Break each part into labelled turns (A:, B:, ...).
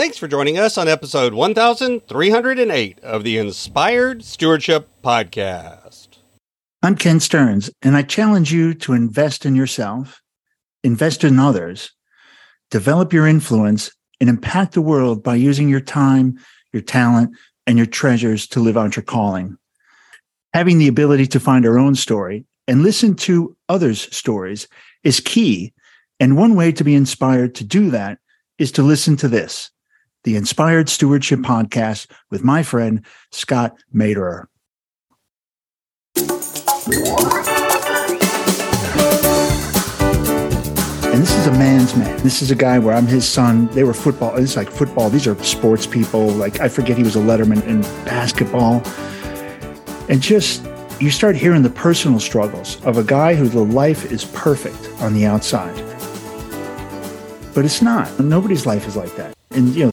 A: Thanks for joining us on episode 1308 of the Inspired Stewardship Podcast.
B: I'm Ken Stearns, and I challenge you to invest in yourself, invest in others, develop your influence, and impact the world by using your time, your talent, and your treasures to live out your calling. Having the ability to find our own story and listen to others' stories is key. And one way to be inspired to do that is to listen to this the Inspired Stewardship Podcast with my friend, Scott Maderer. And this is a man's man. This is a guy where I'm his son. They were football. It's like football. These are sports people. Like I forget he was a letterman in basketball. And just you start hearing the personal struggles of a guy whose life is perfect on the outside. But it's not. Nobody's life is like that. And you know,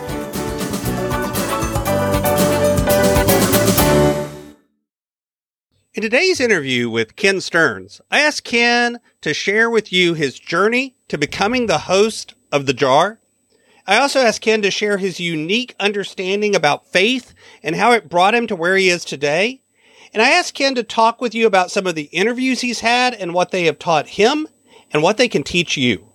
A: In today's interview with Ken Stearns, I asked Ken to share with you his journey to becoming the host of The Jar. I also asked Ken to share his unique understanding about faith and how it brought him to where he is today. And I asked Ken to talk with you about some of the interviews he's had and what they have taught him and what they can teach you.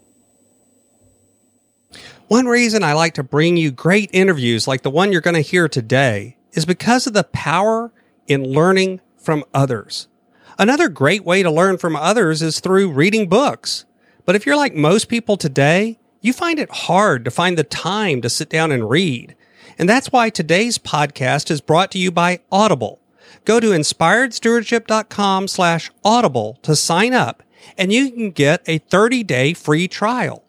C: One reason I like to bring you great interviews like the one you're going to hear today is because of the power in learning from others. Another great way to learn from others is through reading books. But if you're like most people today, you find it hard to find the time to sit down and read. And that's why today's podcast is brought to you by Audible. Go to inspiredstewardship.com slash audible to sign up and you can get a 30 day free trial.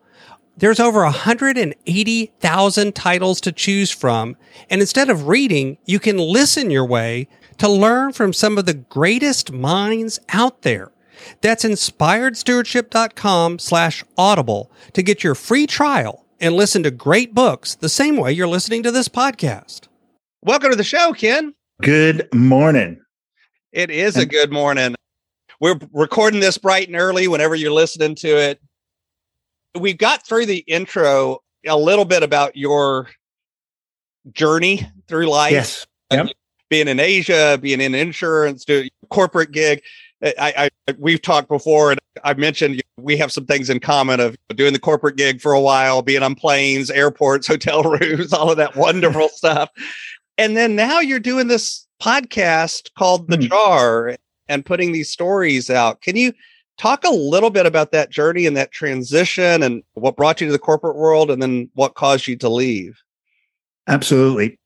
C: There's over 180,000 titles to choose from. And instead of reading, you can listen your way to learn from some of the greatest minds out there. That's inspiredstewardship.com slash audible to get your free trial and listen to great books the same way you're listening to this podcast.
A: Welcome to the show, Ken.
B: Good morning.
A: It is a good morning. We're recording this bright and early whenever you're listening to it. We've got through the intro a little bit about your journey through life.
B: Yes. Yep
A: being in Asia, being in insurance, do corporate gig. I, I we've talked before, and I've mentioned we have some things in common of doing the corporate gig for a while, being on planes, airports, hotel rooms, all of that wonderful stuff. And then now you're doing this podcast called The hmm. Jar and putting these stories out. Can you talk a little bit about that journey and that transition and what brought you to the corporate world and then what caused you to leave?
B: Absolutely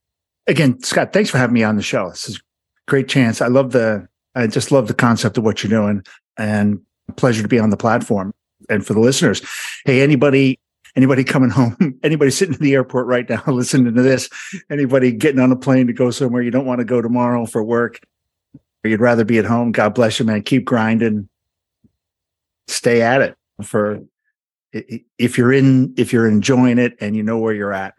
B: again, Scott, thanks for having me on the show. This is a great chance. I love the, I just love the concept of what you're doing and pleasure to be on the platform. And for the listeners, hey, anybody, anybody coming home, anybody sitting in the airport right now listening to this, anybody getting on a plane to go somewhere you don't want to go tomorrow for work, or you'd rather be at home, God bless you, man. Keep grinding. Stay at it for if you're in, if you're enjoying it and you know where you're at.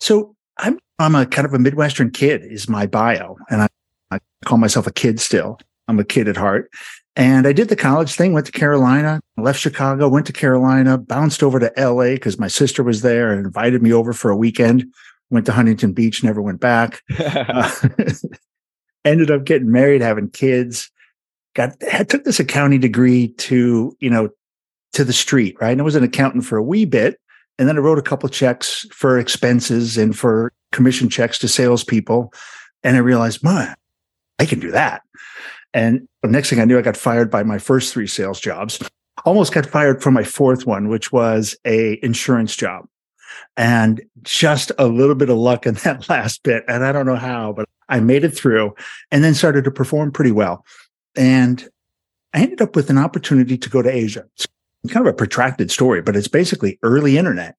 B: So I'm I'm a kind of a Midwestern kid is my bio. And I, I call myself a kid still. I'm a kid at heart. And I did the college thing, went to Carolina, left Chicago, went to Carolina, bounced over to LA because my sister was there and invited me over for a weekend. Went to Huntington Beach, never went back. uh, ended up getting married, having kids. Got I took this accounting degree to, you know, to the street, right? And I was an accountant for a wee bit. And then I wrote a couple checks for expenses and for commission checks to salespeople. And I realized, man, I can do that. And the next thing I knew, I got fired by my first three sales jobs. Almost got fired from my fourth one, which was a insurance job. And just a little bit of luck in that last bit. And I don't know how, but I made it through and then started to perform pretty well. And I ended up with an opportunity to go to Asia. Kind of a protracted story, but it's basically early internet.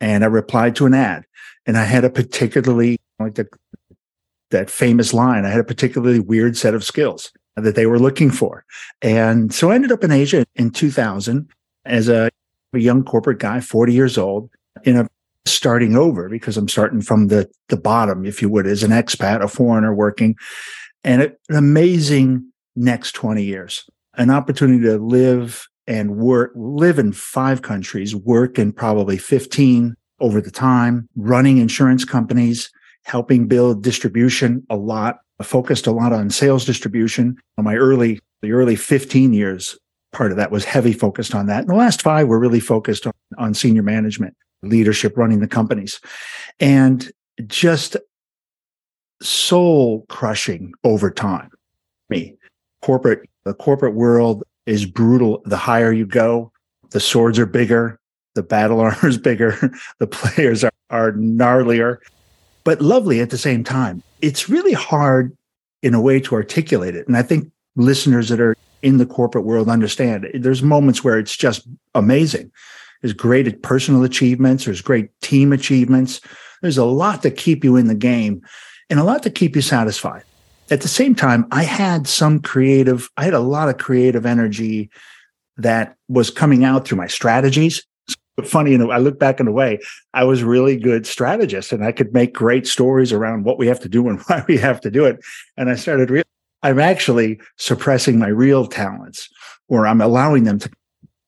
B: And I replied to an ad And I had a particularly like the, that famous line, I had a particularly weird set of skills that they were looking for. And so I ended up in Asia in 2000 as a, a young corporate guy, 40 years old, in a starting over because I'm starting from the the bottom, if you would, as an expat, a foreigner working, and an amazing next 20 years, an opportunity to live and work, live in five countries, work in probably 15 over the time, running insurance companies, helping build distribution a lot, focused a lot on sales distribution. My early, the early 15 years, part of that was heavy focused on that. And the last five were really focused on, on senior management, leadership, running the companies. And just soul crushing over time. Me, corporate, the corporate world is brutal. The higher you go, the swords are bigger, the battle armor is bigger, the players are, are gnarlier, but lovely at the same time. It's really hard in a way to articulate it. And I think listeners that are in the corporate world understand there's moments where it's just amazing. There's great personal achievements, there's great team achievements. There's a lot to keep you in the game and a lot to keep you satisfied. At the same time, I had some creative, I had a lot of creative energy that was coming out through my strategies. Funny, you know, I look back in a way, I was really good strategist and I could make great stories around what we have to do and why we have to do it. And I started, re- I'm actually suppressing my real talents or I'm allowing them to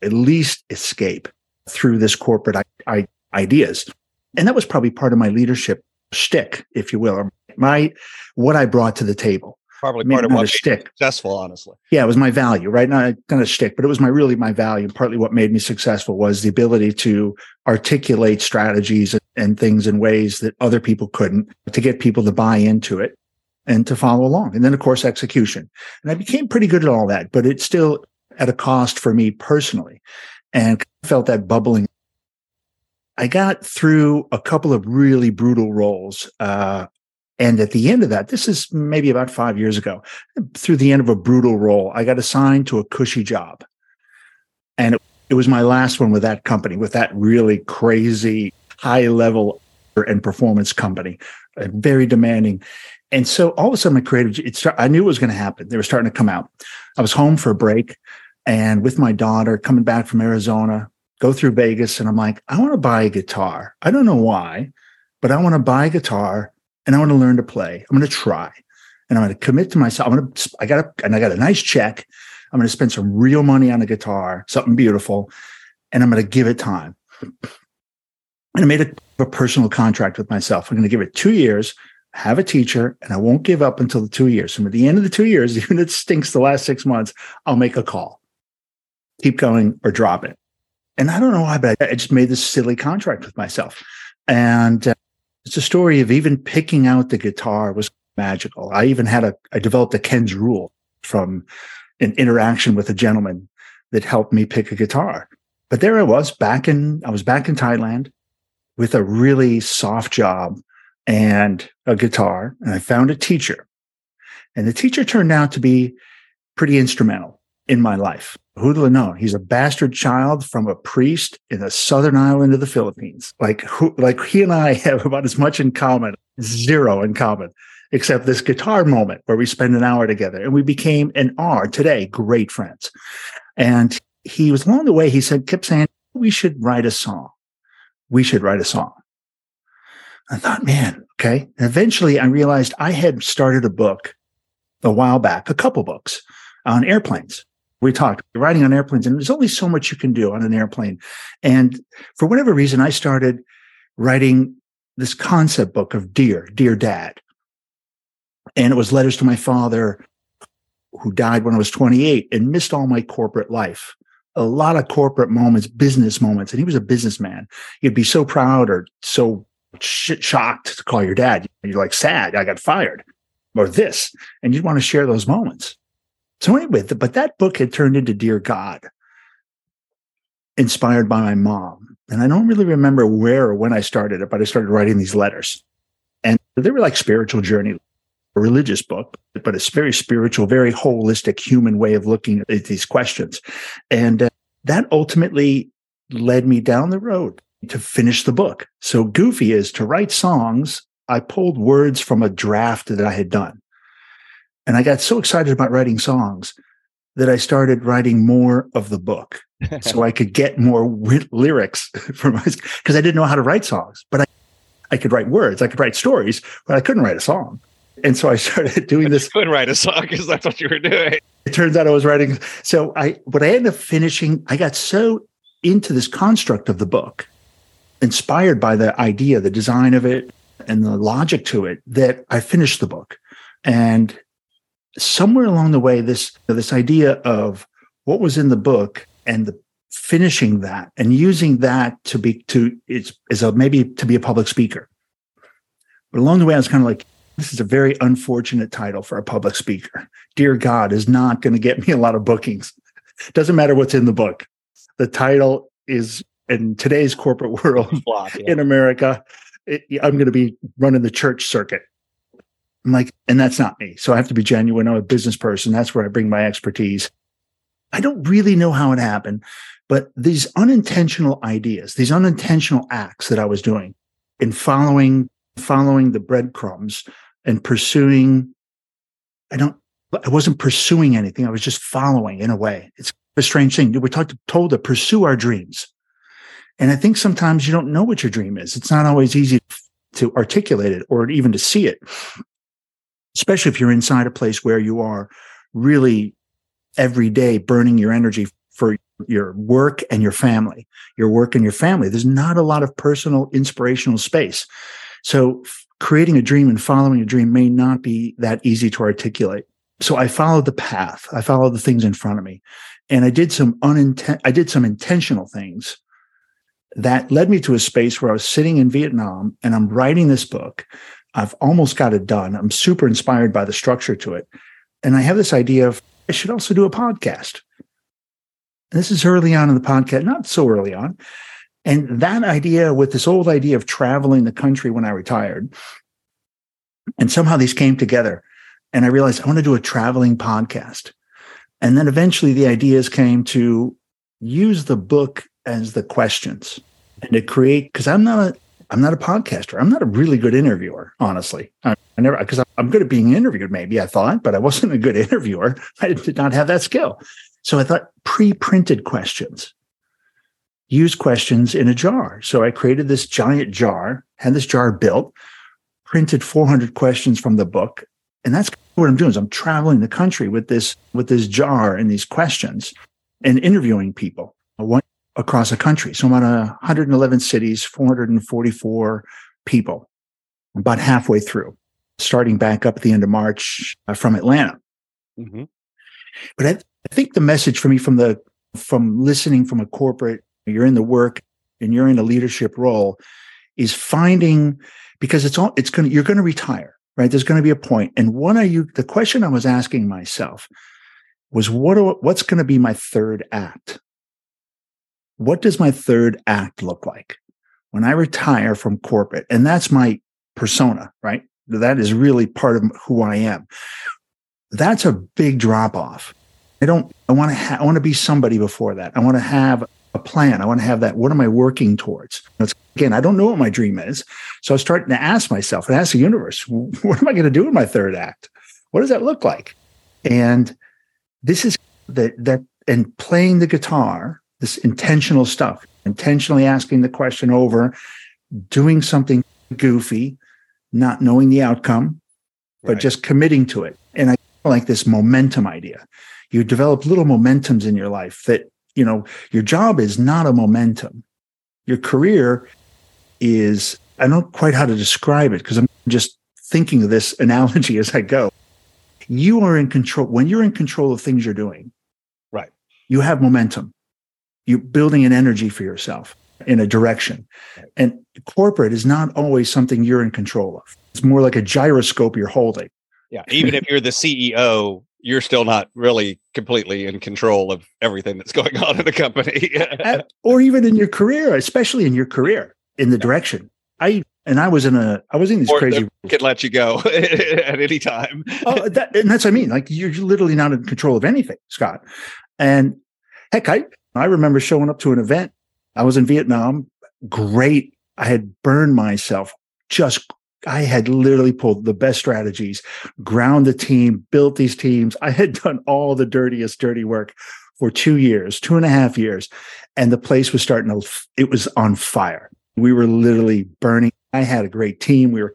B: at least escape through this corporate I- I- ideas. And that was probably part of my leadership shtick, if you will, or my what I brought to the table.
A: Probably
B: Maybe
A: part of what made you
B: shtick.
A: successful, honestly.
B: Yeah, it was my value, right? Not, not a shtick, but it was my really my value. Partly what made me successful was the ability to articulate strategies and things in ways that other people couldn't to get people to buy into it and to follow along. And then, of course, execution. And I became pretty good at all that, but it's still at a cost for me personally and I felt that bubbling. I got through a couple of really brutal roles. Uh, and at the end of that, this is maybe about five years ago, through the end of a brutal role, I got assigned to a cushy job. And it, was my last one with that company, with that really crazy high level and performance company, uh, very demanding. And so all of a sudden, my creative, it I knew it was going to happen. They were starting to come out. I was home for a break and with my daughter coming back from Arizona, go through Vegas. And I'm like, I want to buy a guitar. I don't know why, but I want to buy a guitar and I want to learn to play. I'm going to try and I'm going to commit to myself. I'm going to, I got a, and I got a nice check. I'm going to spend some real money on a guitar, something beautiful, and I'm going to give it time. And I made a, a personal contract with myself. I'm going to give it two years, have a teacher, and I won't give up until the two years. And at the end of the two years, even if it stinks the last six months, I'll make a call, keep going or drop it. And I don't know why, but I just made this silly contract with myself. And uh, it's a story of even picking out the guitar was magical. I even had a, I developed a Ken's rule from an interaction with a gentleman that helped me pick a guitar. But there I was back in, I was back in Thailand with a really soft job and a guitar. And I found a teacher. And the teacher turned out to be pretty instrumental in my life. Who'd have known? He's a bastard child from a priest in a southern island of the Philippines. Like who, like he and I have about as much in common, zero in common, except this guitar moment where we spend an hour together. And we became and are today great friends. And he was along the way, he said, kept saying, we should write a song. We should write a song. I thought, man, okay. And eventually I realized I had started a book a while back, a couple books on airplanes. We talked riding on airplanes, and there's only so much you can do on an airplane. And for whatever reason, I started writing this concept book of Dear, Dear Dad. And it was letters to my father, who died when I was 28 and missed all my corporate life. A lot of corporate moments, business moments. And he was a businessman. You'd be so proud or so sh- shocked to call your dad. You're like sad. I got fired or this. And you'd want to share those moments. So anyway, the, but that book had turned into Dear God, inspired by my mom. And I don't really remember where or when I started it, but I started writing these letters. And they were like spiritual journey, a religious book, but it's very spiritual, very holistic human way of looking at these questions. And uh, that ultimately led me down the road to finish the book. So Goofy is to write songs. I pulled words from a draft that I had done. And I got so excited about writing songs that I started writing more of the book so I could get more w- lyrics from because I didn't know how to write songs, but I, I could write words, I could write stories, but I couldn't write a song. And so I started doing
A: but
B: this.
A: You could write a song because that's what you were doing.
B: It turns out I was writing. So I, but I ended up finishing. I got so into this construct of the book, inspired by the idea, the design of it, and the logic to it, that I finished the book. And somewhere along the way, this this idea of what was in the book and the finishing that and using that to be to it's is a maybe to be a public speaker. But along the way, I was kind of like, this is a very unfortunate title for a public speaker. Dear God is not going to get me a lot of bookings. Doesn't matter what's in the book. The title is in today's corporate world Flop, yeah. in America. It, I'm going to be running the church circuit. I'm like, and that's not me. So I have to be genuine. I'm a business person. That's where I bring my expertise. I don't really know how it happened, but these unintentional ideas, these unintentional acts that I was doing in following, following the breadcrumbs and pursuing, I don't, I wasn't pursuing anything. I was just following in a way. It's a strange thing. We're told to pursue our dreams. And I think sometimes you don't know what your dream is. It's not always easy to articulate it or even to see it, especially if you're inside a place where you are really every day burning your energy for your work and your family, your work and your family. There's not a lot of personal inspirational space. So creating a dream and following a dream may not be that easy to articulate. So I followed the path. I followed the things in front of me and I did some unintent, I did some intentional things that led me to a space where I was sitting in Vietnam and I'm writing this book. I've almost got it done. I'm super inspired by the structure to it. And I have this idea of I should also do a podcast. This is early on in the podcast, not so early on. And that idea with this old idea of traveling the country when I retired, and somehow these came together. And I realized I want to do a traveling podcast. And then eventually the ideas came to use the book as the questions and to create, because I'm not a I'm not a podcaster. I'm not a really good interviewer, honestly. I, I never because I'm good at being interviewed. Maybe I thought, but I wasn't a good interviewer. I did not have that skill. So I thought pre-printed questions, use questions in a jar. So I created this giant jar, had this jar built, printed 400 questions from the book, and that's what I'm doing. Is I'm traveling the country with this with this jar and these questions, and interviewing people. One across the country. So I'm on 111 cities, 444 people, about halfway through, starting back up at the end of March uh, from Atlanta. Mm-hmm. But I, I think the message for me from the from listening from a corporate, you're in the work and you're in a leadership role, is finding because it's all it's going to you're going to retire, right? There's going to be a point. And what are you? The question I was asking myself was what what's going to be my third act what does my third act look like when I retire from corporate? And that's my persona, right? That is really part of who I am. That's a big drop off. I don't, I want to, ha- I want to be somebody before that. I want to have a plan. I want to have that. What am I working towards? Again, I don't know what my dream is. So I was starting to ask myself and ask the universe, what am I going to do in my third act? What does that look like? And this is that, that, and playing the guitar this intentional stuff, intentionally asking the question over, doing something goofy, not knowing the outcome, but right. just committing to it. And I like this momentum idea. You develop little momentums in your life that, you know, your job is not a momentum. Your career is, I don't know quite how to describe it because I'm just thinking of this analogy as I go. You are in control. When you're in control of things you're doing,
A: right?
B: You have momentum you're building an energy for yourself in a direction. And corporate is not always something you're in control of. It's more like a gyroscope you're holding.
A: Yeah. Even if you're the CEO, you're still not really completely in control of everything that's going on in the company.
B: or even in your career, especially in your career, in the direction. I and I was in a I was in these or crazy
A: could let you go at any time.
B: oh, that, and that's what I mean. Like you're literally not in control of anything, Scott. And heck, I I remember showing up to an event. I was in Vietnam. great. I had burned myself just I had literally pulled the best strategies, ground the team, built these teams. I had done all the dirtiest, dirty work for two years, two and a half years. And the place was starting to, it was on fire. We were literally burning. I had a great team. We were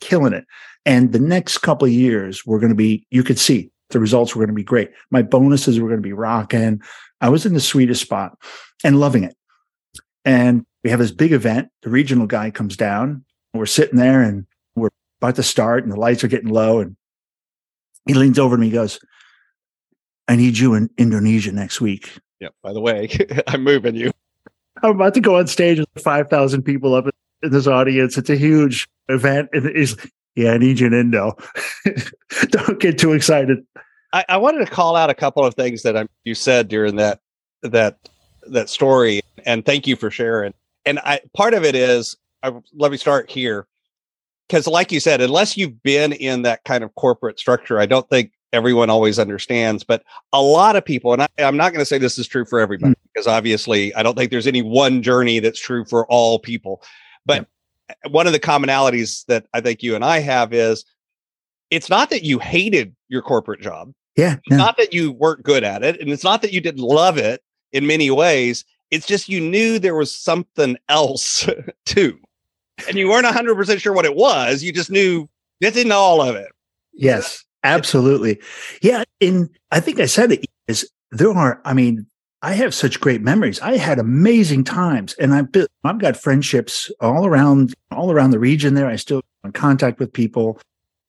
B: killing it. And the next couple of years were going to be, you could see the results were going to be great. My bonuses were going to be rocking. I was in the sweetest spot and loving it. And we have this big event. The regional guy comes down we're sitting there and we're about to start and the lights are getting low. And he leans over to me, and goes, I need you in Indonesia next week.
A: Yeah. By the way, I'm moving you.
B: I'm about to go on stage with 5,000 people up in this audience. It's a huge event. And he's, yeah, I need you in Indo. Don't get too excited.
A: I, I, wanted to call out a couple of things that I, you said during that, that, that story. And thank you for sharing. And I, part of it is I, let me start here because like you said unless you've been in that kind of corporate structure i don't think everyone always understands but a lot of people and I, am not going to say this is true for everybody mm. because obviously i don't think there's any one journey that's true for all people but yeah. One of the commonalities that i think you and i have is it's not that you hated your corporate job
B: yeah
A: no. not that you weren't good at it and it's not that you didn't love it in many ways it's just you knew there was something else too and you weren't 100% sure what it was. You just knew, didn't know all of it.
B: Yes, absolutely. Yeah. And I think I said it is there are, I mean, I have such great memories. I had amazing times and I've built, I've got friendships all around, all around the region there. I still in contact with people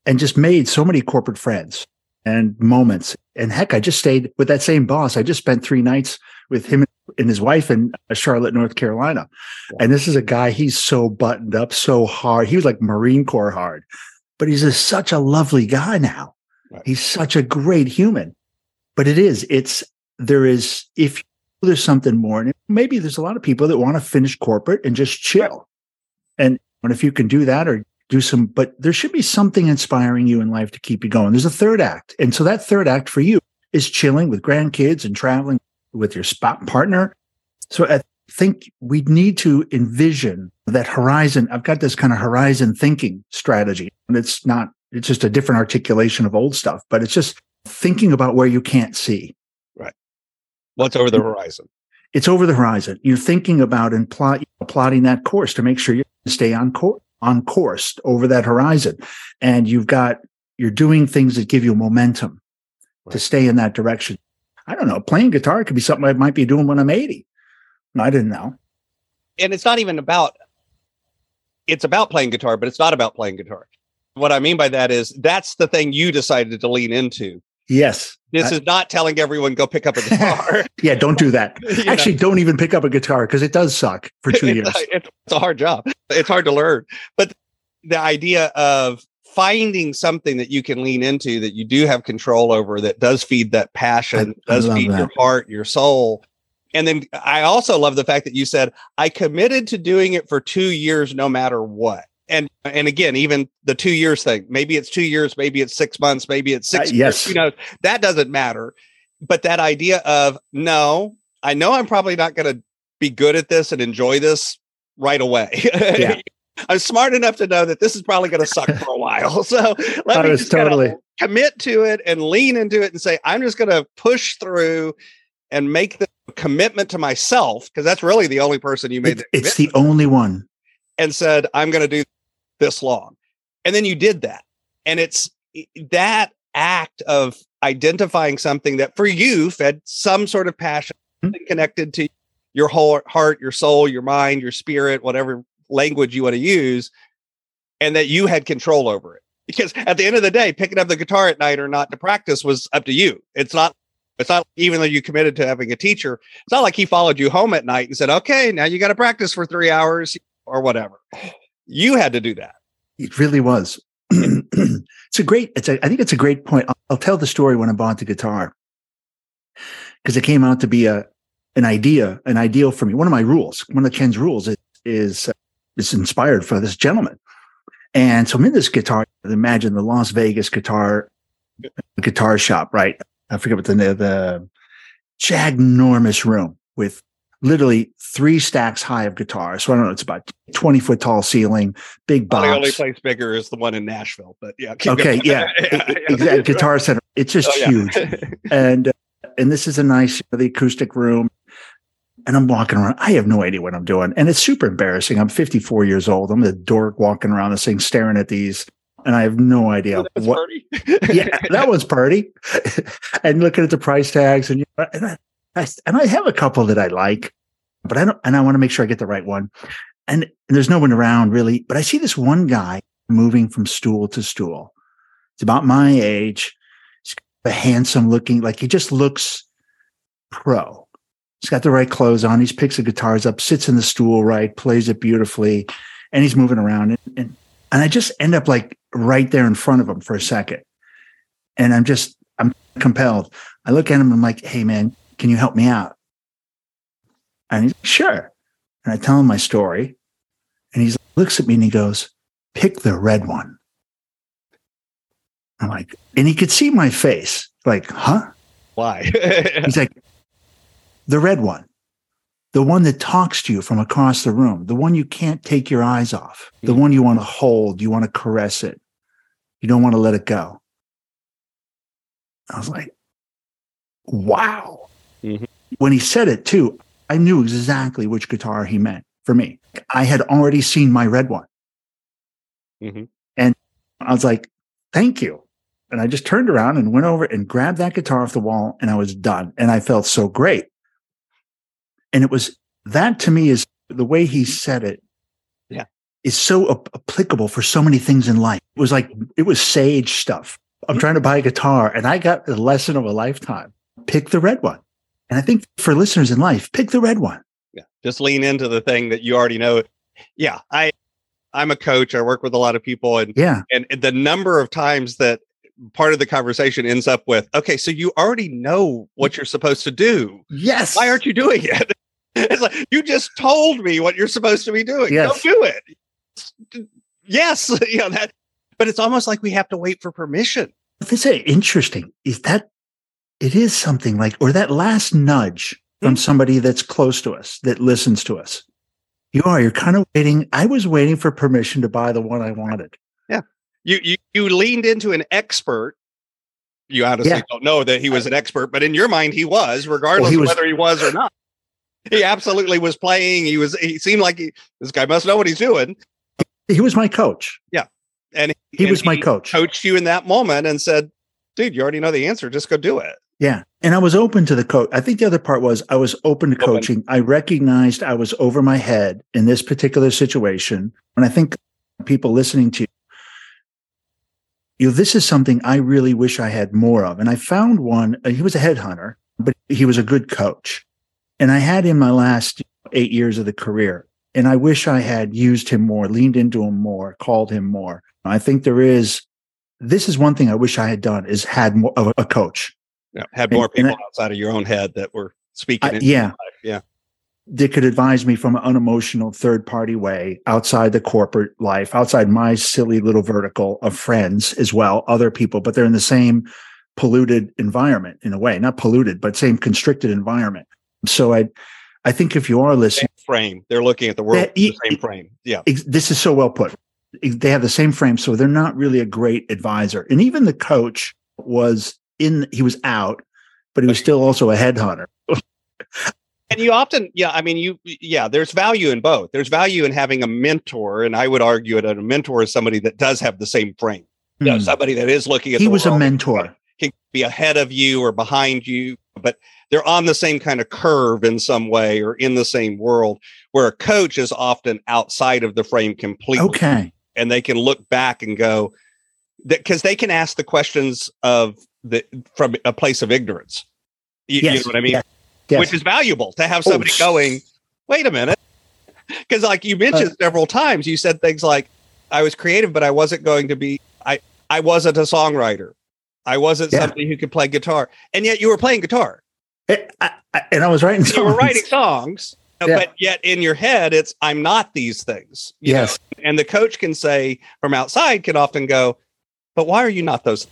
B: and just made so many corporate friends and moments. And heck, I just stayed with that same boss. I just spent three nights with him and his wife in Charlotte, North Carolina. And this is a guy, he's so buttoned up, so hard. He was like Marine Corps hard, but he's a, such a lovely guy now. Right. He's such a great human. But it is, it's, there is, if there's something more, and maybe there's a lot of people that want to finish corporate and just chill. And, and if you can do that or do some, but there should be something inspiring you in life to keep you going. There's a third act. And so that third act for you is chilling with grandkids and traveling with your spot partner. So I think we need to envision that horizon. I've got this kind of horizon thinking strategy, and it's not, it's just a different articulation of old stuff, but it's just thinking about where you can't see.
A: What's over the horizon?
B: It's over the horizon. You're thinking about and plot, plotting that course to make sure you stay on course on course over that horizon. And you've got, you're doing things that give you momentum right. to stay in that direction. I don't know, playing guitar could be something I might be doing when I'm 80. I didn't know.
A: And it's not even about it's about playing guitar, but it's not about playing guitar. What I mean by that is that's the thing you decided to lean into.
B: Yes.
A: This I, is not telling everyone go pick up a guitar.
B: yeah, don't do that. Actually, know? don't even pick up a guitar because it does suck for two years.
A: it's a hard job. It's hard to learn. But the idea of finding something that you can lean into that you do have control over that does feed that passion, I, does feed that. your heart, your soul. And then I also love the fact that you said, I committed to doing it for two years no matter what. And and again, even the two years thing, maybe it's two years, maybe it's six months, maybe it's six
B: uh, yes.
A: you know, that doesn't matter. But that idea of no, I know I'm probably not gonna be good at this and enjoy this right away. Yeah. I'm smart enough to know that this is probably going to suck for a while. So let me just totally commit to it and lean into it and say, I'm just going to push through and make the commitment to myself because that's really the only person you made.
B: It, it's the only one.
A: And said, I'm going to do this long. And then you did that. And it's that act of identifying something that for you fed some sort of passion mm-hmm. connected to your whole heart, your soul, your mind, your spirit, whatever language you want to use and that you had control over it because at the end of the day picking up the guitar at night or not to practice was up to you it's not it's not even though you committed to having a teacher it's not like he followed you home at night and said okay now you got to practice for three hours or whatever you had to do that.
B: It really was. It's a great it's a, i think it's a great point. I'll, I'll tell the story when i bought the guitar. Because it came out to be a an idea an ideal for me. One of my rules one of ken's rules is, is uh, is inspired for this gentleman. And so I'm in this guitar, imagine the Las Vegas guitar guitar shop, right? I forget what the the ginormous room with literally three stacks high of guitars. So I don't know, it's about 20 foot tall ceiling, big box.
A: the only place bigger is the one in Nashville, but yeah.
B: Okay, yeah, exactly. Guitar center. It's just
A: Oh, yeah.
B: huge, and uh, and this is a nice the acoustic room. And I'm walking around. I have no idea what I'm doing, and it's super embarrassing. I'm 54 years old. I'm a dork walking around this thing, staring at these, and I have no idea
A: That's
B: what.
A: party.
B: yeah, that was party. and looking at the price tags, and, you know, and I, And I have a couple that I like, but I don't, and I want to make sure I get the right one. And, and there's no one around really, but I see this one guy moving from stool to stool. It's about my age. He's a handsome looking, like he just looks pro. He's got the right clothes on. He picks the guitars up, sits in the stool right, plays it beautifully, and he's moving around. And, and, and I just end up like right there in front of him for a second. And I'm just, I'm compelled. I look at him and I'm like, hey, man, can you help me out? And he's like, sure. And I tell him my story. And he looks at me and he goes, pick the red one. I'm like, and he could see my face, like, huh?
A: Why?
B: He's like, the red one, the one that talks to you from across the room, the one you can't take your eyes off, the
A: Mhm.
B: one you want to hold, you want to caress it, you don't want to let it go. I was like, wow. When he said it too, I knew exactly which guitar he meant for me. I had already seen my red one.
A: Mhm.
B: And I was like, thank you. And I just turned around and went over and grabbed that guitar off the wall and I was done. And I felt so great. And it was that to me is the way he said it.
A: Yeah.
B: Is so ap- applicable for so many things in life. It was like, it was sage stuff. I'm trying to buy a guitar and I got a lesson of a lifetime. Pick the red one. And I think for listeners in life, pick the red one.
A: yeah. Just lean into the thing that you already know. Yeah. I, I'm a coach. I work with a lot of people and,
B: Yeah.
A: and the number of times that part of the conversation ends up with, okay, so you already know what you're supposed to do.
B: Yes.
A: Why aren't you doing it? It's like you just told me what you're supposed to be doing.
B: Yes.
A: Go do it. Yes, you know that. But it's almost like we have to wait for permission.
B: This is interesting. Is that it is something like, or that last nudge from hmm. somebody that's close to us that listens to us. You are, you're kind of waiting. I was waiting for permission to buy the one I wanted. Yeah.
A: You you you leaned into an expert. You honestly
B: Yeah.
A: don't know that he was an expert, but in your mind he was, regardless
B: he
A: of whether he was or not. He absolutely was playing. He was. He seemed like he, this guy must know what he's doing,
B: He was my coach. Yeah.
A: And
B: He
A: and
B: was my coach.
A: Coached you in that moment and said, "Dude, you already know the answer. Just go do it."
B: Yeah. And I was open to the coach. I think the other part was I was open to
A: Open.
B: coaching. I recognized I was over my head in this particular situation. And I think people listening to you, you know, this is something I really wish I had more of. And I found one, uh, he was a headhunter, but he was a good coach. And I had him my last eight years of the career. And I wish I had used him more, leaned into him more, called him more. I think there is, this is one thing I wish I had done is had more of a- a
A: Yeah, had
B: And-
A: more
B: and
A: people outside of your own head that were speaking.
B: I- yeah.
A: life. yeah.
B: that could advise me from an unemotional third party way outside the corporate life, outside my silly little vertical of friends as well, other people, but they're in the same polluted environment in a way, not polluted, but same constricted environment. So I, I think if you are listening,
A: Same frame. They're looking at the world
B: That-
A: the same frame. Yeah.
B: this is so well put. They have the same frame, so they're not really a great advisor. And even the coach was in, he was out, but he was still also a headhunter.
A: And you often, yeah, I mean, you, yeah, there's value in both. There's value in having a mentor. And I would argue that a mentor is somebody that does have the same frame. You know,
B: Hmm.
A: somebody that is looking at
B: He
A: the
B: was a mentor.
A: can be ahead of you or behind you, but they're on the same kind of curve in some way or in the same world where a coach is often outside of the frame completely.
B: Okay.
A: and they can look back and go because they can ask the questions of the from a place of ignorance. You, you know what I mean?
B: Yes. Yes.
A: Which is valuable to have
B: Oh,
A: somebody
B: s-
A: going, wait a minute. Because like you mentioned
B: Uh,
A: several times, you said things like, I was creative, but I wasn't going to be I I wasn't a songwriter. I wasn't
B: Yeah.
A: somebody who could play guitar. And yet you were playing guitar.
B: I- I- I- and I was writing songs.
A: You were writing songs.
B: Yeah.
A: But yet in your head, it's I'm not these things. you know? And the coach can say from outside can often go but why are you not those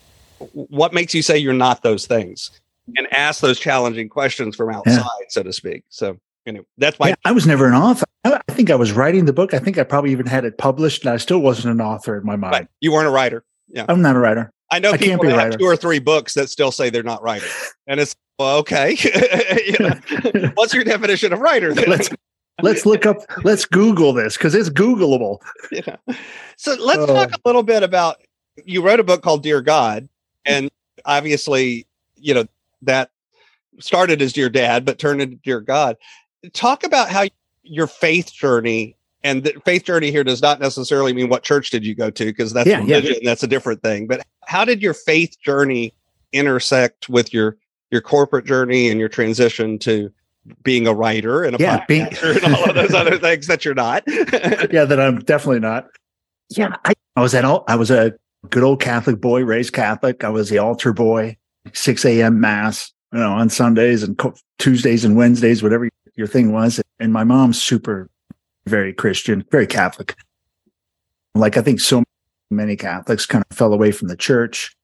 A: what makes you say you're not those things mm-hmm. and ask those challenging questions from outside so to speak so Anyway, that's why
B: Yeah, I was never an author. I think I was writing the book. I think I probably even had it published, and I still wasn't an author in my mind.
A: Right. You weren't a writer.
B: Yeah, I'm not a writer.
A: I know
B: I
A: people that have two or three books that still say they're not writers, and it's well, okay. What's your definition of writer? Then?
B: Let's let's look up. Let's Google this because it's Googleable.
A: Yeah. So let's
B: Oh.
A: talk a little bit about you wrote a book called Dear God, and obviously, you know, that started as your Dad, but turned into your God. Talk about how your faith journey and the faith journey here does not necessarily mean what church did you go to, because that's
B: Yeah, yeah.
A: that's a different thing. But how did your faith journey intersect with your your corporate journey and your transition to being a writer and a
B: Yeah, being-
A: and all of those other things that you're not?
B: yeah, that I'm definitely not. Yeah, I, I was at all. I was a good old Catholic boy, raised Catholic. I was the altar boy, six a.m. mass, you know, on Sundays and co- Tuesdays and Wednesdays, whatever your thing was. And my mom's super, very Christian, very Catholic. Like I think so many Catholics kind of fell away from the church,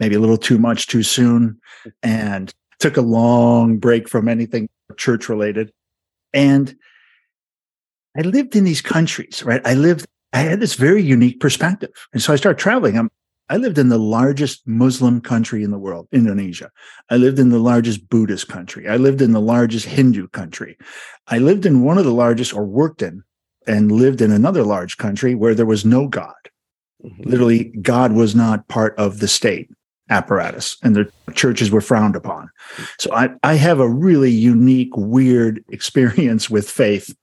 B: maybe a little too much too soon, and took a long break from anything church related. And I lived in these countries, right? I lived, I had this very unique perspective. And so I started traveling. I'm, I lived in the largest Muslim country in the world, Indonesia. I lived in the largest Buddhist country. I lived in the largest Hindu country. I lived in one of the largest, or worked in, and lived in another large country where there was no God. Mm-hmm. Literally, God was not part of the state apparatus, and the churches were frowned upon. So I, I have a really unique, weird experience with faith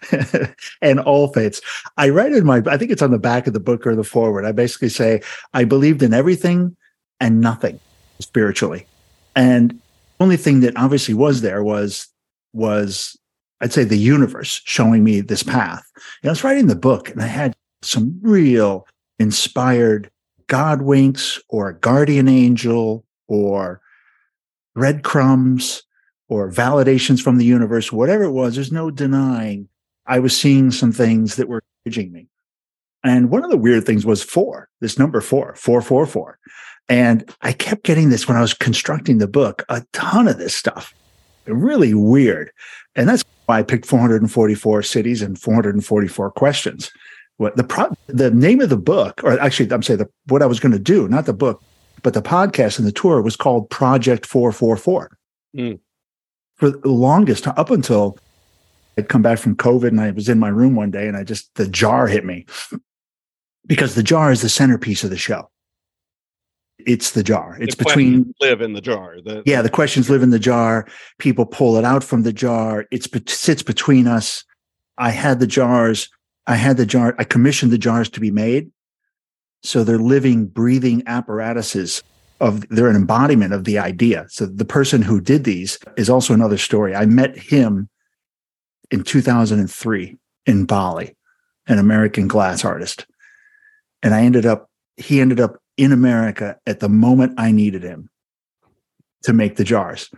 B: and all faiths. I write in my, I think it's on the back of the book or the forward. I basically say, I believed in everything and nothing spiritually. And the only thing that obviously was there was, was I'd say the universe showing me this path. And I was writing the book and I had some real inspired God winks or guardian angel or breadcrumbs or validations from the universe, whatever it was, there's no denying I was seeing some things that were encouraging me. And one of the weird things was four, this number four, four, four, four. And I kept getting this when I was constructing the book, a ton of this stuff. Really weird. And that's why I picked 444 cities and 444 questions. What the pro- the name of the book, or actually, I'm saying the, what I was going to do, not the book, but the podcast and the tour was called Project 444.
A: Mm.
B: For the longest time, up until I'd come back from COVID and I was in my room one day and I just, the jar hit me because the jar is the centerpiece of the show. It's the jar. It's
A: The
B: between
A: live in the jar. The,
B: yeah, the questions live in the jar. People pull it out from the jar. It's it sits between us. I had the jars. I had the jar. I commissioned the jars to be made, so they're living, breathing apparatuses of. They're an embodiment of the idea. So the person who did these is also another story. I met him in 2003 in Bali, an American glass artist, and I ended up. He ended up in America at the moment I needed him to make the jars.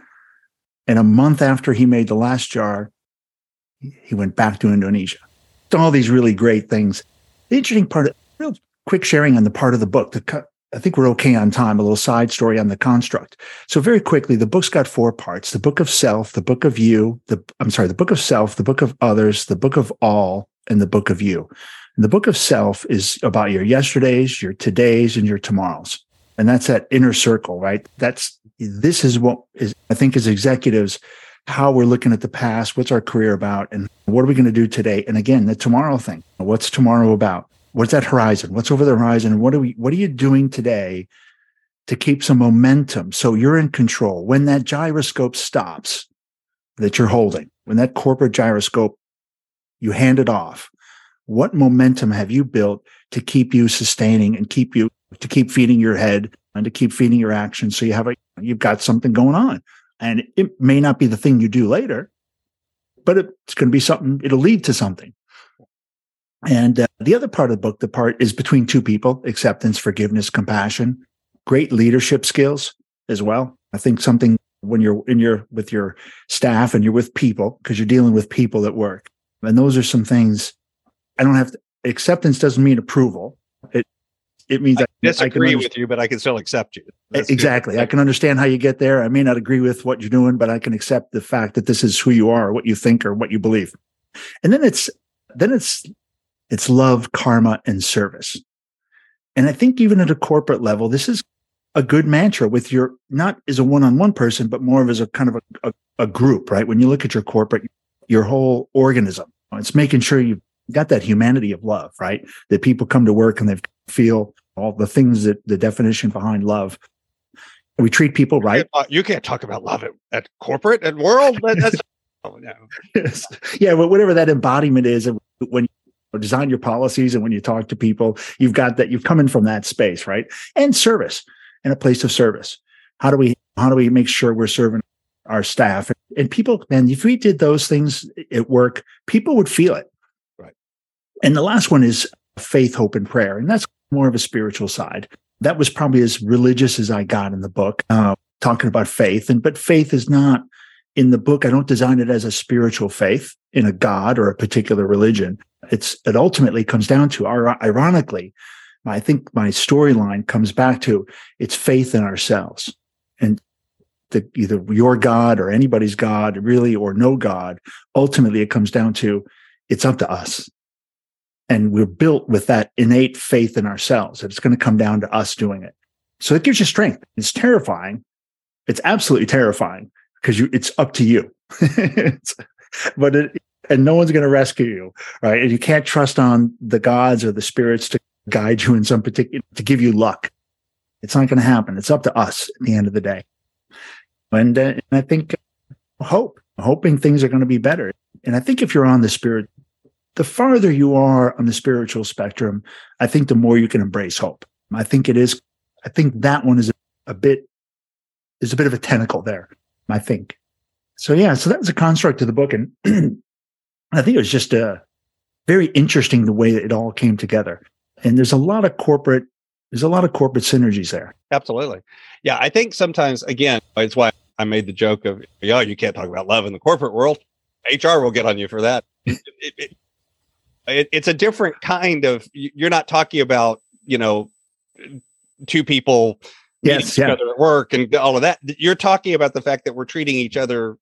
B: And a month after he made the last jar, he went back to Indonesia. All these really great things. The interesting part, of, real quick sharing on the part of the book. The, I think we're okay on time. A little side story on the construct. So very quickly, the book's got four parts: the book of self, the book of you, the I'm sorry, the book of self, the book of others, the book of all, and the book of you. And the book of self is about your yesterdays, your todays, and your tomorrows. And that's that inner circle, right? That's this is what is I think as executives, how we're looking at the past, what's our career about, and what are we going to do today? And again, the tomorrow thing. What's tomorrow about? What's that horizon? What's over the horizon? What are we what are you doing today to keep some momentum so you're in control? When that gyroscope stops that you're holding, when that corporate gyroscope, you hand it off, what momentum have you built to keep you sustaining and keep you to keep feeding your head and to keep feeding your actions so you have a you've got something going on and it may not be the thing you do later but it's going to be something it'll lead to something and uh, the other part of the book the part is between two people acceptance forgiveness compassion great leadership skills as well i think something when you're in your with your staff and you're with people because you're dealing with people at work and those are some things i don't have to acceptance doesn't mean approval it it means
A: I
B: I, I can
A: disagree
B: understand-
A: with you, but I can still accept you. That's
B: exactly.
A: good.
B: I can understand how you get there. I may not agree with what you're doing, but I can accept the fact that this is who you are, what you think, or what you believe. And then it's then it's it's love, karma, and service. And I think even at a corporate level, this is a good mantra with your not as a one-on-one person, but more of as a kind of a, a, a group, right? When you look at your corporate, your whole organism, it's making sure you've got that humanity of love, right? That people come to work and they feel all the things that the definition behind love. We treat people
A: You
B: right.
A: can't talk- You can't talk about love at, at corporate and world. That- That's oh, no.
B: Yes. Yeah, but whatever that embodiment is, when you design your policies and when you talk to people, you've got that. You've come in from that space, right? And service, and a place of service. How do we how do we make sure we're serving our staff and people? Man, if we did those things at work, people would feel it.
A: Right.
B: And the last one is faith, hope, and prayer, and that's more of a spiritual side. That was probably as religious as I got in the book, uh, talking about faith. And but faith is not in the book, I don't design it as a spiritual faith in a God or a particular religion. It's it ultimately comes down to, ironically, I think my storyline comes back to it's faith in ourselves, and the, either your God or anybody's God, really, or no God. Ultimately, it comes down to it's up to us, and we're built with that innate faith in ourselves. It's going to come down to us doing it. So it gives you strength. It's terrifying. It's absolutely terrifying because you it's up to you. But it and no one's going to rescue you, right? And you can't trust on the gods or the spirits to guide you in some particular to give you luck. It's not going to happen. It's up to us at the end of the day. And, uh, and I think uh, hope, hoping things are going to be better. And I think if you're on the spirit, the farther you are on the spiritual spectrum, I think the more you can embrace hope. I think it is. I think that one is a, a bit there's a bit of a tentacle there, I think. So yeah, so that was a construct of the book, and I think it was just a very interesting the way that it all came together. And there's a lot of corporate, there's a lot of corporate synergies there.
A: Absolutely. Yeah. I think sometimes, again, it's why I made the joke of, yeah, you can't talk about love in the corporate world. HR will get on you for that. It- it- it- it- it's a different kind of, you- you're not talking about, you know, two people
B: Yes, yeah.
A: together at work and all of that. You're talking about the fact that we're treating each other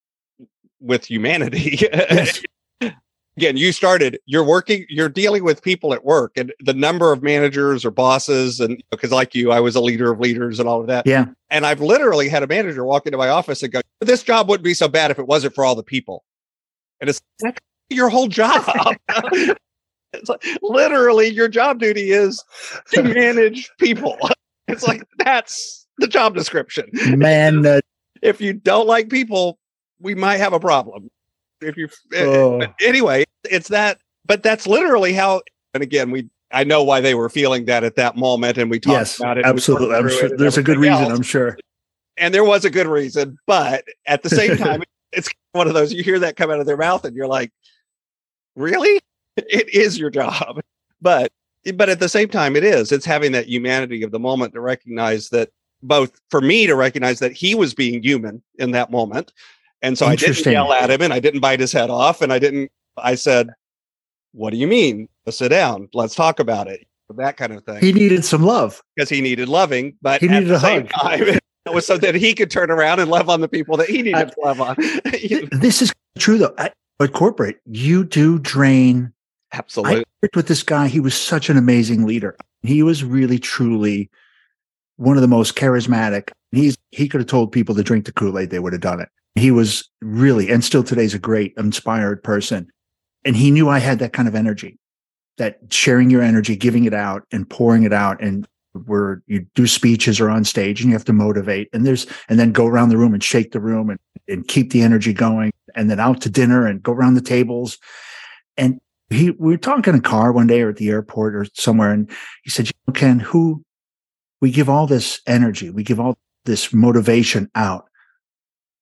A: with humanity.
B: Yes.
A: Again, you started, you're working, you're dealing with people at work and the number of managers or bosses. And because, like you, I was a leader of leaders and all of that.
B: Yeah.
A: And I've literally had a manager walk into my office and go, This job wouldn't be so bad if it wasn't for all the people. And it's that's your whole job. it's like literally your job duty is to manage people. It's like that's the job description.
B: Man, uh,
A: If you don't like people, we might have a problem. If you
B: Oh.
A: anyway, it's that but that's literally how and again we I know why they were feeling that at that moment and we talked
B: yes,
A: about it.
B: absolutely. I'm sure there's a good reason.
A: else
B: I'm sure.
A: and there was a good reason but at the same time it's one of those you hear that come out of their mouth and you're like really it is your job but but at the same time it is it's having that humanity of the moment to recognize that both for me to recognize that he was being human in that moment and so i didn't yell at him and i didn't bite his head off and i didn't i said what do you mean sit down let's talk about it that kind of thing
B: He needed some love.
A: because he needed loving, but
B: He
A: at
B: needed
A: the
B: a
A: same
B: hug.
A: time, it was so that he could turn around and love on the people that he needed to love on. You-
B: This is true though. I, but corporate, you do drain
A: Absolutely.
B: I worked with this guy. He was such an amazing leader. He was really, truly one of the most charismatic. He's he could have told people to drink the Kool Aid; they would have done it. He was really, and still today's a great, inspired person. And he knew I had that kind of energy, that sharing your energy, giving it out, and pouring it out. And where you do speeches or on stage, and you have to motivate, and there's and then go around the room and shake the room and and keep the energy going, and then out to dinner and go around the tables. And he we were talking in a car one day or at the airport or somewhere, and he said, you know, Ken, who we give all this energy, we give all this motivation out,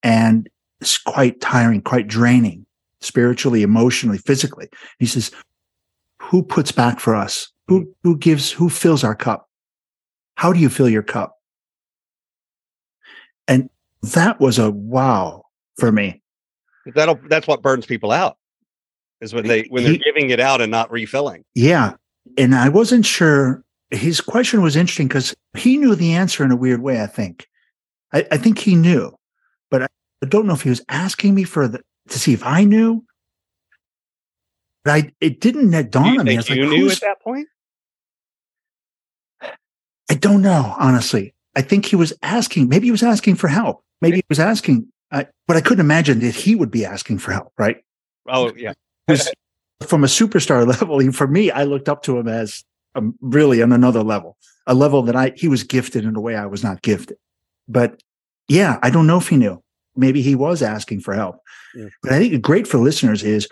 B: and it's quite tiring, quite draining, spiritually, emotionally, physically. He says, Who puts back for us? Who mm. who gives who fills our cup? How do you fill your cup? And that was a wow for me.
A: That'll that's what burns people out. Is when they when they're
B: He-
A: giving it out and not refilling.
B: Yeah. And I wasn't sure his question was interesting because he knew the answer in a weird way. I think, I, I think he knew, but I, I, don't know if he was asking me for the to see if I knew. But I, it didn't dawn on me. I was
A: you
B: like,
A: knew at that point.
B: I don't know, honestly. I think he was asking. Maybe he was asking for help. Maybe he was asking, uh, but I couldn't imagine that he would be asking for help, right?
A: Oh yeah.
B: From a superstar level, for me, I looked up to him as um, really on another level, a level that I he was gifted in a way I was not gifted. But yeah, I don't know if he knew. Maybe he was asking for help. Yeah. But I think great for listeners is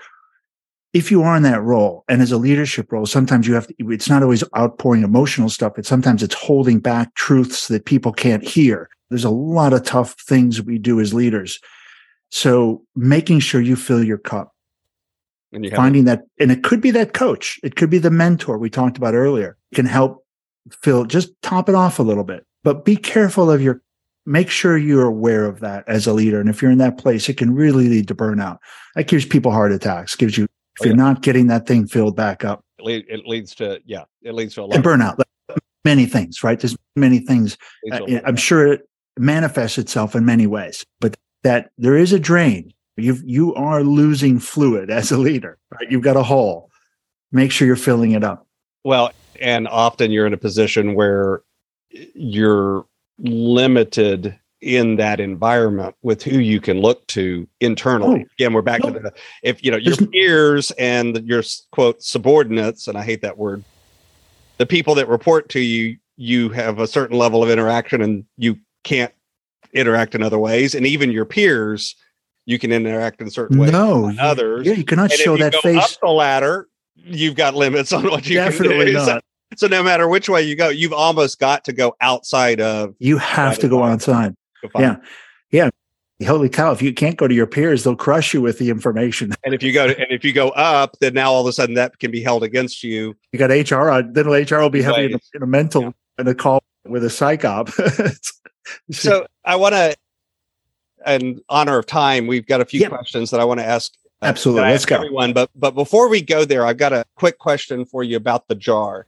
B: if you are in that role and as a leadership role, sometimes you have to, it's not always outpouring emotional stuff, but sometimes it's holding back truths that people can't hear. There's a lot of tough things we do as leaders. So making sure you fill your cup finding that, and it could be that coach, it could be the mentor we talked about earlier, can help fill, just top it off a little bit. But be careful of your, make sure you're aware of that as a leader. And if you're in that place, it can really lead to burnout. That gives people heart attacks, gives you, if oh, you're not getting that thing filled back up.
A: It leads to, yeah, it leads to a lot
B: and burnout. Many things, right? There's many things. Uh, I'm sure it manifests itself in many ways, but that there is a drain you you are losing fluid as a leader, right? You've got a hole. Make sure you're filling it up.
A: Well, and often you're in a position where you're limited in that environment with who you can look to internally. Oh, Again, we're back no. to the if you know your peers and your quote subordinates, and I hate that word, the people that report to you, you have a certain level of interaction and you can't interact in other ways. And even your peers you can interact in certain ways.
B: No,
A: others.
B: Yeah, you cannot
A: and
B: show that face. Up
A: the ladder, you've got limits on what you
B: Definitely
A: can
B: do.
A: Not. So, so no matter which way you go, you've almost got to go outside of.
B: You have to go outside. Yeah, yeah. Holy cow! If you can't go to your peers, they'll crush you with the information.
A: And if you go to, and if you go up, then now all of a sudden that can be held against you.
B: You got HR on. Uh, then HR will be having in, in a, mental yeah. in a call with a psych op.
A: so I want to in honor of time, we've got a few yep. questions that I want to ask.
B: Uh, Absolutely, let's go.
A: Everyone, but but before we go there, I've got a quick question for you about the jar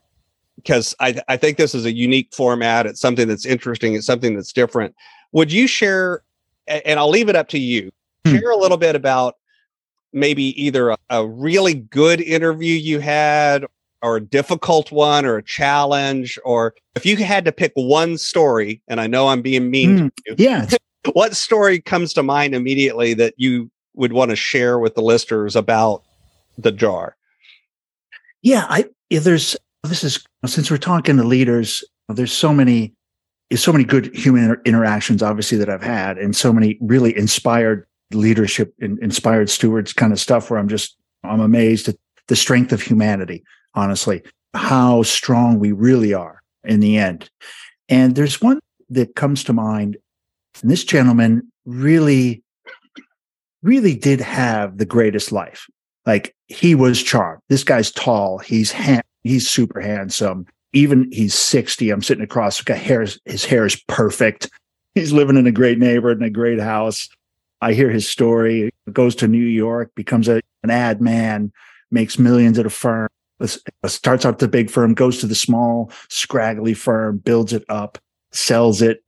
A: because I I think this is a unique format. It's something that's interesting. It's something that's different. Would you share? And I'll leave it up to you. Hmm. Share a little bit about maybe either a, a really good interview you had or a difficult one or a challenge or if you had to pick one story and i know i'm being mean mm,
B: to you yeah
A: what story comes to mind immediately that you would want to share with the listeners about the jar?
B: Yeah, I there's this is since we're talking to leaders, there's so many so many good human inter- interactions obviously that I've had and so many really inspired leadership and inspired stewards kind of stuff where I'm just I'm amazed at the strength of humanity, honestly, how strong we really are in the end. And there's one that comes to mind and this gentleman really, really did have the greatest life. Like he was charmed. This guy's tall. He's he's super handsome. Even he's 60. I'm sitting across. Got Hair, his hair is perfect. He's living in a great neighborhood in a great house. I hear his story. Goes to New York, becomes a, an ad man, makes millions at a firm. Uh, starts out the big firm, goes to the small, scraggly firm, builds it up, sells it,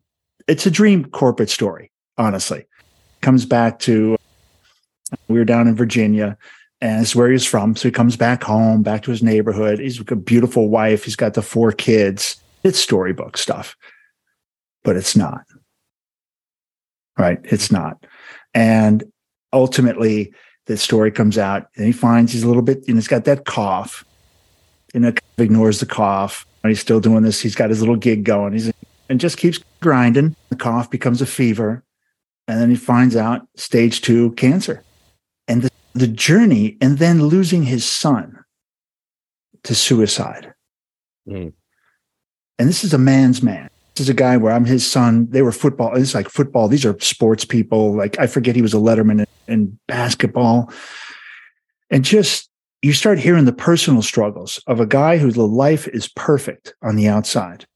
B: it's a dream corporate story, honestly. Comes back to we were down in Virginia, and it's where he's from. So he comes back home, back to his neighborhood. He's a beautiful wife. He's got the four kids. It's storybook stuff, but it's not. Right? It's not. And ultimately, the story comes out, and he finds he's a little bit, and he's got that cough, and it ignores the cough. And he's still doing this. He's got his little gig going. He's and just keeps grinding. The cough becomes a fever. And then he finds out stage two cancer. And the, the journey, and then losing his son to suicide. Mm. And this is a man's man. This is a guy where I'm his son. They were football. It's like football. These are sports people. Like I forget he was a letterman in, in basketball. And just you start hearing the personal struggles of a guy whose life is perfect on the outside,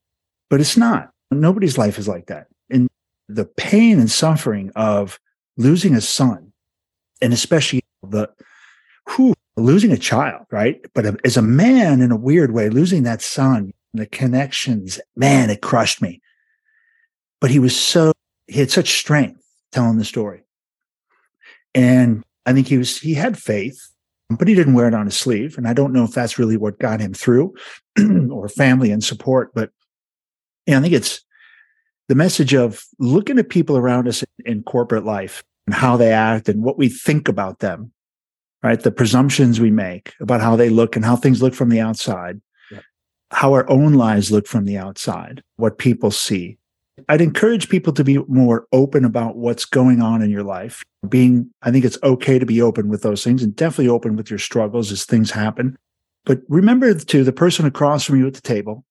B: but it's not. Nobody's life is like that. And the pain and suffering of losing a son, and especially the who losing a child, right? But as a man, in a weird way, losing that son, the connections, man, it crushed me. But he was so, he had such strength telling the story. And I think he was, he had faith, but he didn't wear it on his sleeve. And I don't know if that's really what got him through or family and support. But yeah, I think it's the message of looking at people around us in corporate life and how they act and what we think about them, right? The presumptions we make about how they look and how things look from the outside, how our own lives look from the outside, what people see. I'd encourage people to be more open about what's going on in your life. Being, I think it's okay to be open with those things and definitely open with your struggles as things happen. But remember to the person across from you at the table,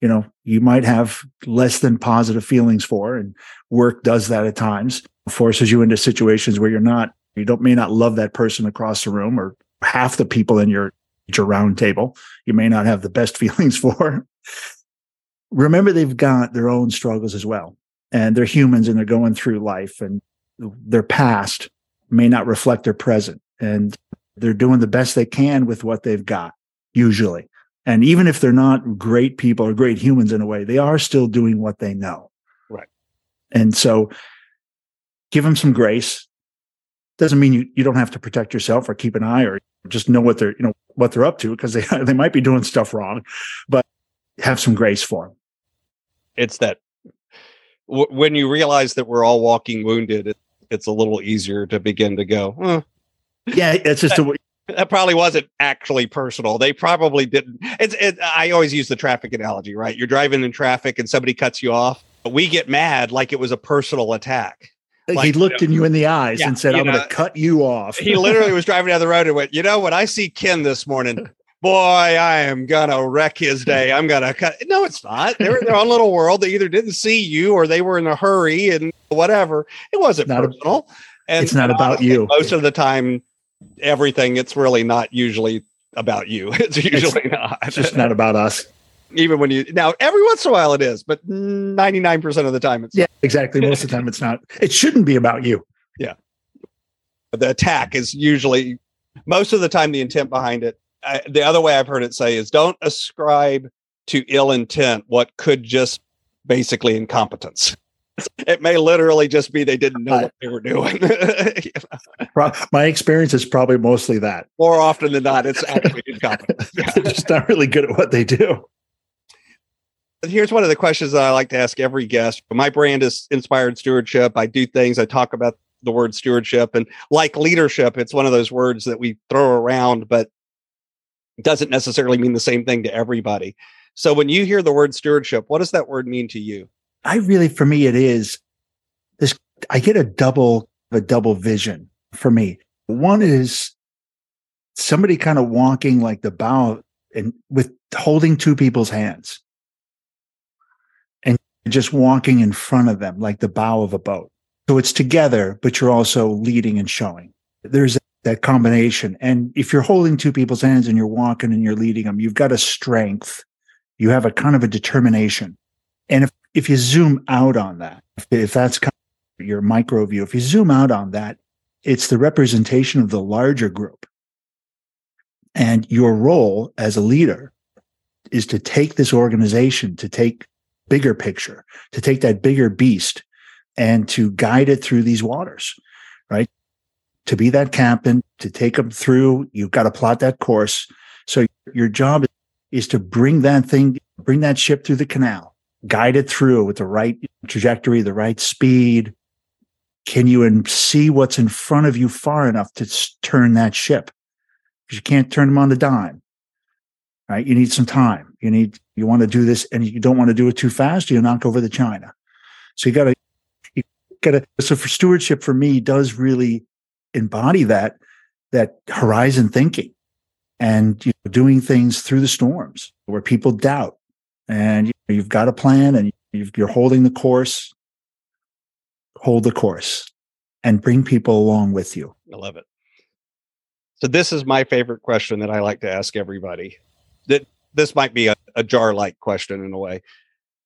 B: you know, you might have less than positive feelings for, and work does that at times, forces you into situations where you're not, you don't may not love that person across the room or half the people in your your round table. You may not have the best feelings for. Remember they've got their own struggles as well and they're humans and they're going through life and their past may not reflect their present and they're doing the best they can with what they've got usually and even if they're not great people or great humans in a way they are still doing what they know.
A: Right.
B: And so give them some grace. Doesn't mean you, you don't have to protect yourself or keep an eye or just know what they're you know what they're up to because they they might be doing stuff wrong but have some grace for them
A: it's that w- when you realize that we're all walking wounded, it, it's a little easier to begin to go. Huh,
B: yeah it's just a,
A: that probably wasn't actually personal. They probably didn't. It's. It, I always use the traffic analogy, right? You're driving in traffic and somebody cuts you off. We get mad like it was a personal attack.
B: Like, he looked you know, in you in the eyes yeah, and said, "I'm going to cut you off."
A: he literally was driving down the road and went, "You know, when I see Ken this morning, boy, I am gonna wreck his day. I'm gonna cut. No, it's not. They're in their own little world. They either didn't see you or they were in a hurry and whatever. It wasn't not personal.
B: A, and it's not about you.
A: Most of the time, everything it's really not usually about you. It's usually
B: it's,
A: not.
B: It's just not about us.
A: Even when you now every once in a while it is, but 99% of the time it's
B: Yeah, exactly. Most of the time it's not. It shouldn't be about you.
A: Yeah. But the attack is usually most of the time the intent behind it. I, the other way I've heard it say is don't ascribe to ill intent what could just basically incompetence it may literally just be they didn't know what they were doing.
B: My experience is probably mostly that.
A: More often than not, it's actually incompetence.
B: They're just not really good at what they do.
A: Here's one of the questions that I like to ask every guest. My brand is inspired stewardship. I do things, I talk about the word stewardship and like leadership, it's one of those words that we throw around, but doesn't necessarily mean the same thing to everybody. So when you hear the word stewardship, what does that word mean to you?
B: I really, for me, it is this. I get a double, a double vision for me. One is somebody kind of walking like the bow and with holding two people's hands and just walking in front of them like the bow of a boat. So it's together, but you're also leading and showing. There's that combination. And if you're holding two people's hands and you're walking and you're leading them, you've got a strength. You have a kind of a determination. And if if you zoom out on that, if, if that's kind of your micro view, if you zoom out on that, it's the representation of the larger group. And your role as a leader is to take this organization, to take bigger picture, to take that bigger beast and to guide it through these waters, right? To be that captain, to take them through, you've got to plot that course. So your job is to bring that thing, bring that ship through the canal guide it through with the right trajectory, the right speed? Can you see what's in front of you far enough to turn that ship? Because you can't turn them on the dime, right? You need some time. You need, you want to do this and you don't want to do it too fast. You knock over the China. So you got to, you got to, so for stewardship for me does really embody that, that horizon thinking and you know, doing things through the storms where people doubt and you've got a plan and you're holding the course. Hold the course and bring people along with you.
A: I love it. So this is my favorite question that i like to ask everybody. That this might be a, a jar like question in a way.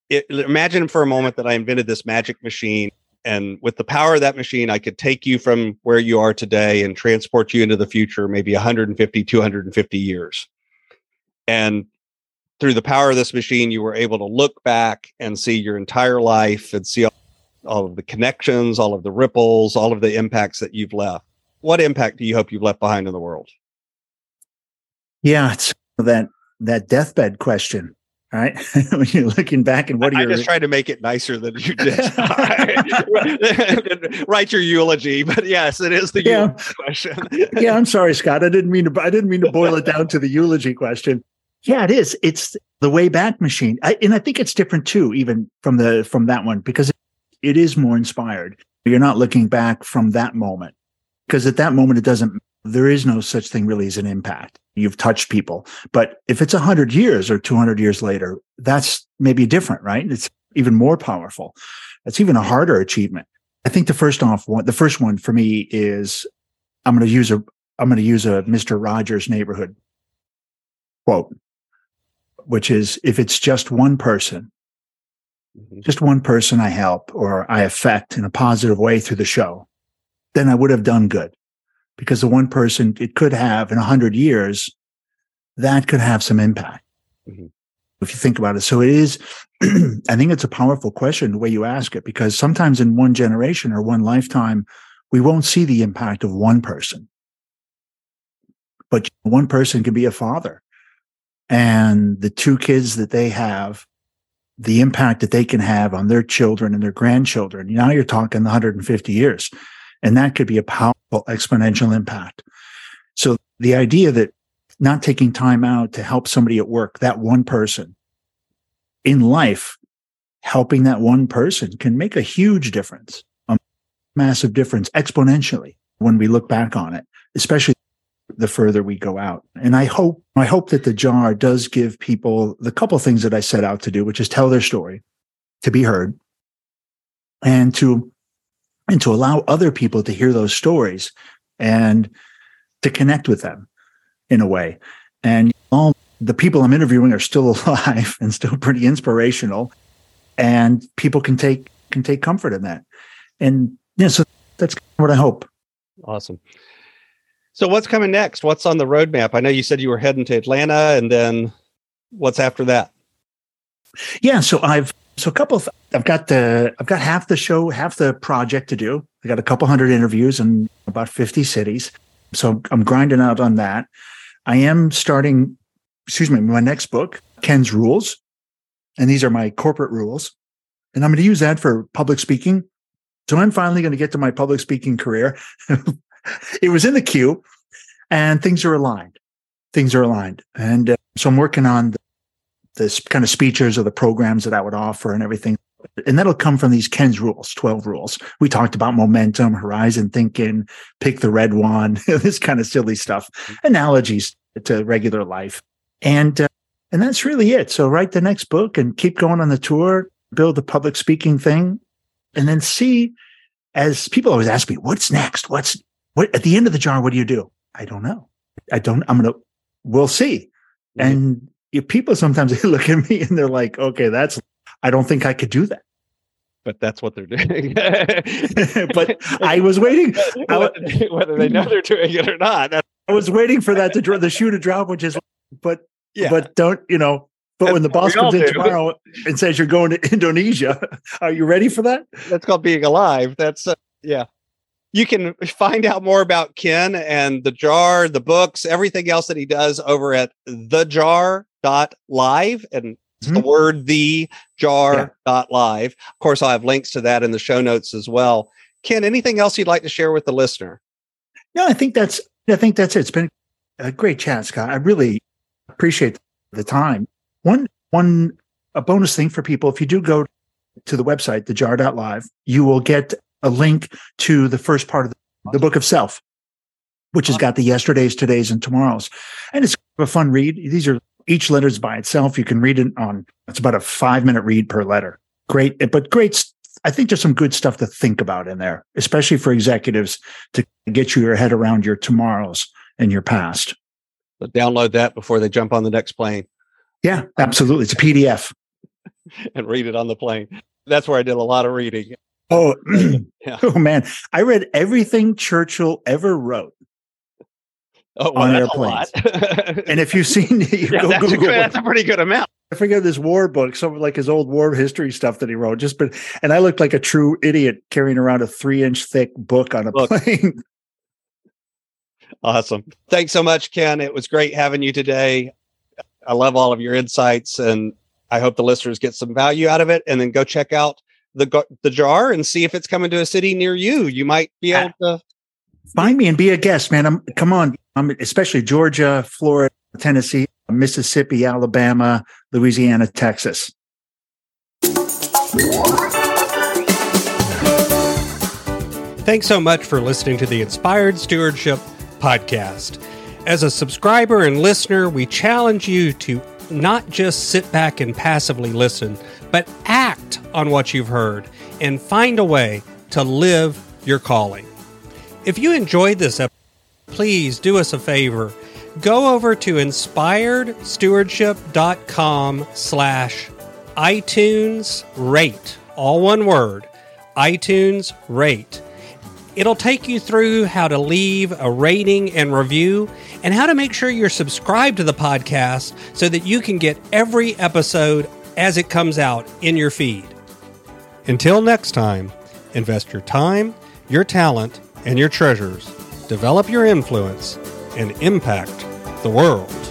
A: It, imagine for a moment that i invented this magic machine and with the power of that machine i could take you from where you are today and transport you into the future maybe 150 250 years. And through the power of this machine, you were able to look back and see your entire life and see all, all of the connections, all of the ripples, all of the impacts that you've left. What impact do you hope you've left behind in the world?
B: Yeah, it's that that deathbed question right? when you're looking back and what are
A: I
B: you
A: just tried to make it nicer than you did. Write your eulogy, but yes, it is the
B: Yeah.
A: eulogy question.
B: yeah, I'm sorry, Scott. I didn't mean to. I didn't mean to boil it down to the eulogy question. Yeah, it is. It's the way back machine, I, and I think it's different too, even from the from that one because it is more inspired. You're not looking back from that moment because at that moment it doesn't. There is no such thing really as an impact. You've touched people, but if it's hundred years or two hundred years later, that's maybe different, right? It's even more powerful. It's even a harder achievement. I think the first off one, the first one for me is I'm going to use a I'm going to use a Mr. Rogers neighborhood quote, which is if it's just one person,
A: Mhm.
B: just one person I help or I affect in a positive way through the show, then I would have done good. Because the one person it could have in a hundred years, that could have some impact.
A: Mhm.
B: If you think about it. So it is, I think it's a powerful question the way you ask it, because sometimes in one generation or one lifetime, we won't see the impact of one person. But one person can be a father. And the two kids that they have, the impact that they can have on their children and their grandchildren. Now you're talking 150 years, and that could be a powerful exponential impact. So the idea that not taking time out to help somebody at work, that one person in life, helping that one person can make a huge difference, a massive difference exponentially when we look back on it, especially the further we go out. And I hope, I hope that the jar does give people the couple things that I set out to do, which is tell their story, to be heard, and to and to allow other people to hear those stories and to connect with them in a way. And all the people I'm interviewing are still alive and still pretty inspirational, and people can take can take comfort in that. And yeah, so that's what I hope.
A: Awesome. So, what's coming next? What's on the roadmap? I know you said you were heading to Atlanta, and then what's after that?
B: Yeah, so I've so a couple of I've got the I've got half the show, half the project to do. I got a couple hundred interviews in about 50 cities. So I'm grinding out on that. I am starting, excuse me, my next book, Ken's Rules. And these are my corporate rules. And I'm going to use that for public speaking. So I'm finally going to get to my public speaking career. it was in the queue and things are aligned. Things are aligned. And uh, so I'm working on the, this kind of speeches or the programs that I would offer and everything. And that'll come from these Ken's rules, 12 rules. We talked about momentum, horizon thinking, pick the red one, this kind of silly stuff, analogies to regular life. And, uh, and that's really it. So write the next book and keep going on the tour, build the public speaking thing, and then see as people always ask me, what's next? What's what at the end of the jar? What do you do? I don't know. I don't, I'm going to, we'll see. And if people sometimes they look at me and they're like, okay, that's, I don't think I could do that.
A: but that's what they're doing.
B: but I was waiting.
A: Whether, they, whether they know they're doing it or not.
B: I was waiting for that to draw the shoe to drop, which is, but,
A: yeah.
B: but don't, you know, but when the boss comes in
A: do.
B: tomorrow and says you're going to Indonesia, are you ready for that?
A: that's called being alive. That's uh, yeah. You can find out more about Ken and the jar, the books, everything else that he does over at thejar.live. And it's the
B: mm-hmm.
A: word the jar dot live. Of course, I'll have links to that in the show notes as well. Ken, anything else you'd like to share with the listener?
B: No, I think that's, I think that's it. It's been a great chat, Scott. I really appreciate the time. One, one, a bonus thing for people, if you do go to the website, thejar.live, you will get a link to the first part of the, the book of self, which has got the yesterdays, todays, and tomorrows. And it's a fun read. These are each letter's by itself. You can read it on, it's about a five minute read per letter. Great, but great. I think there's some good stuff to think about in there, especially for executives to get you your head around your tomorrows and your past.
A: So download that before they jump on the next plane
B: Yeah, absolutely. It's a PDF.
A: and read it on the plane. That's where I did a lot of reading.
B: Oh,
A: Yeah.
B: oh man. I read everything Churchill ever wrote.
D: oh, well,
B: on airplanes.
D: a.
B: And if you've seen, you
D: yeah,
B: go
D: that's, a,
B: Google.
D: good- that's a pretty good amount.
B: I forget this war book, some like his old war history stuff that he wrote. Just but, and I looked like a true idiot carrying around a three inch thick book on a plane.
D: Awesome. Thanks so much, Ken. It was great having you today. I love all of your insights, and I hope the listeners get some value out of it. And then go check out the the jar and see if it's coming to a city near you. You might be ah. able to.
B: Find me and be a guest, man. I'm come on. I'm especially Georgia, Florida, Tennessee, Mississippi, Alabama, Louisiana, Texas.
A: Thanks so much for listening to the Inspired Stewardship Podcast. As a subscriber and listener, we challenge you to not just sit back and passively listen, but act on what you've heard and find a way to live your calling. If you enjoyed this episode, please do us a favor. Go over to inspiredstewardship.com slash iTunes rate, all one word, iTunes rate. It'll take you through how to leave a rating and review and how to make sure you're subscribed to the podcast so that you can get every episode as it comes out in your feed. Until next time, invest your time, your talent, and your treasures, develop your influence, and impact the world.